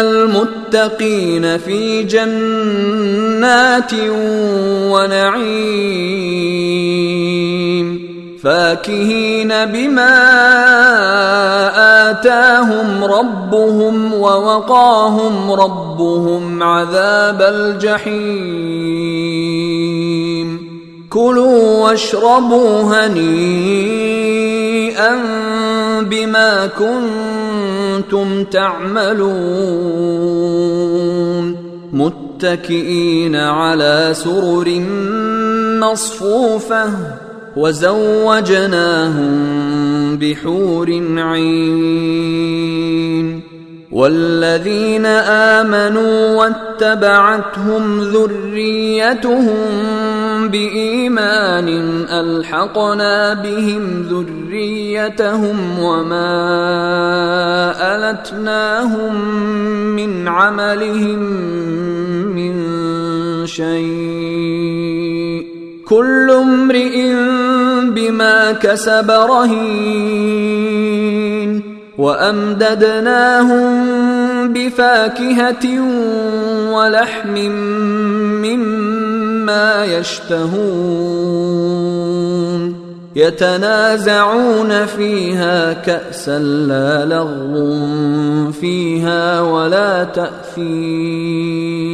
المتقين في جنات ونعيم. فاكهين بما آتاهم ربهم ووقاهم ربهم عذاب الجحيم. كلوا واشربوا هنيئا بما كنتم تعملون متكئين على سرر مصفوفة وزوجناهم بحور عين والذين آمنوا واتبعتهم ذريتهم بإيمان ألحقنا بهم ذريتهم وما ألتناهم من عملهم من شيء كل امرئ بما كسب رهين وأمددناهم بفاكهة ولحم مما يشتهون. يتنازعون فيها كأسا لا لغو فيها ولا تاثيم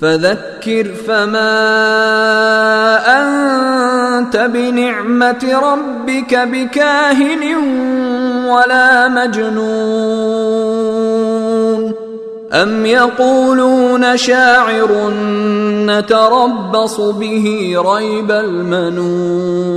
فذكر فما أنت بنعمة ربك بكاهن ولا مجنون. أم يقولون شاعر نتربص به ريب المنون.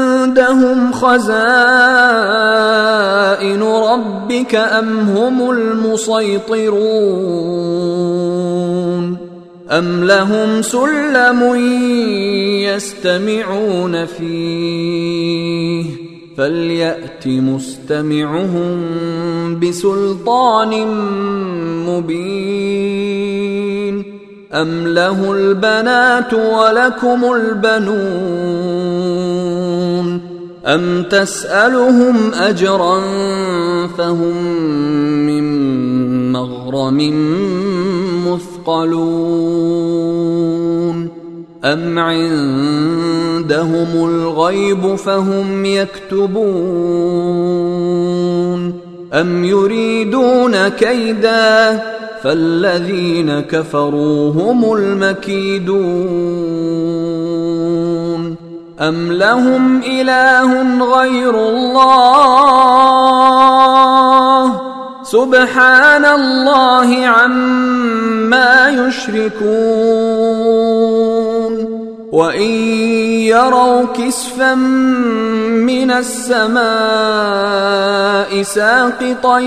عندهم خزائن ربك أم هم المسيطرون أم لهم سلم يستمعون فيه فليأت مستمعهم بسلطان مبين أم له البنات ولكم البنون أم تسألهم أجرا فهم من مغرم مثقلون أم عندهم الغيب فهم يكتبون أم يريدون كيدا فالذين كفروا هم المكيدون أم لهم إله غير الله سبحان الله عما يشركون وان يروا كسفا من السماء ساقطا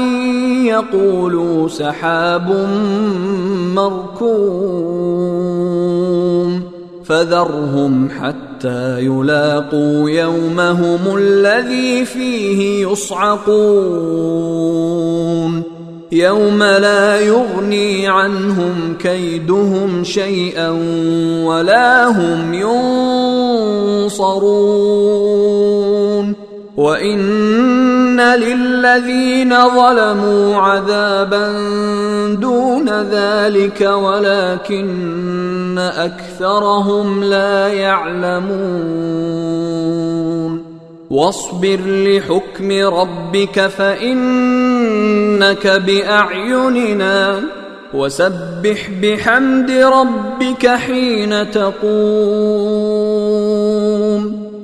يقولوا سحاب مركوم فذرهم حتى يلاقوا يومهم الذي فيه يصعقون. يوم لا يغني عنهم كيدهم شيئا ولا هم ينصرون. وإن للذين ظلموا عذابا دون ذلك ولكن اكثرهم لا يعلمون واصبر لحكم ربك فانك باعيننا وسبح بحمد ربك حين تقوم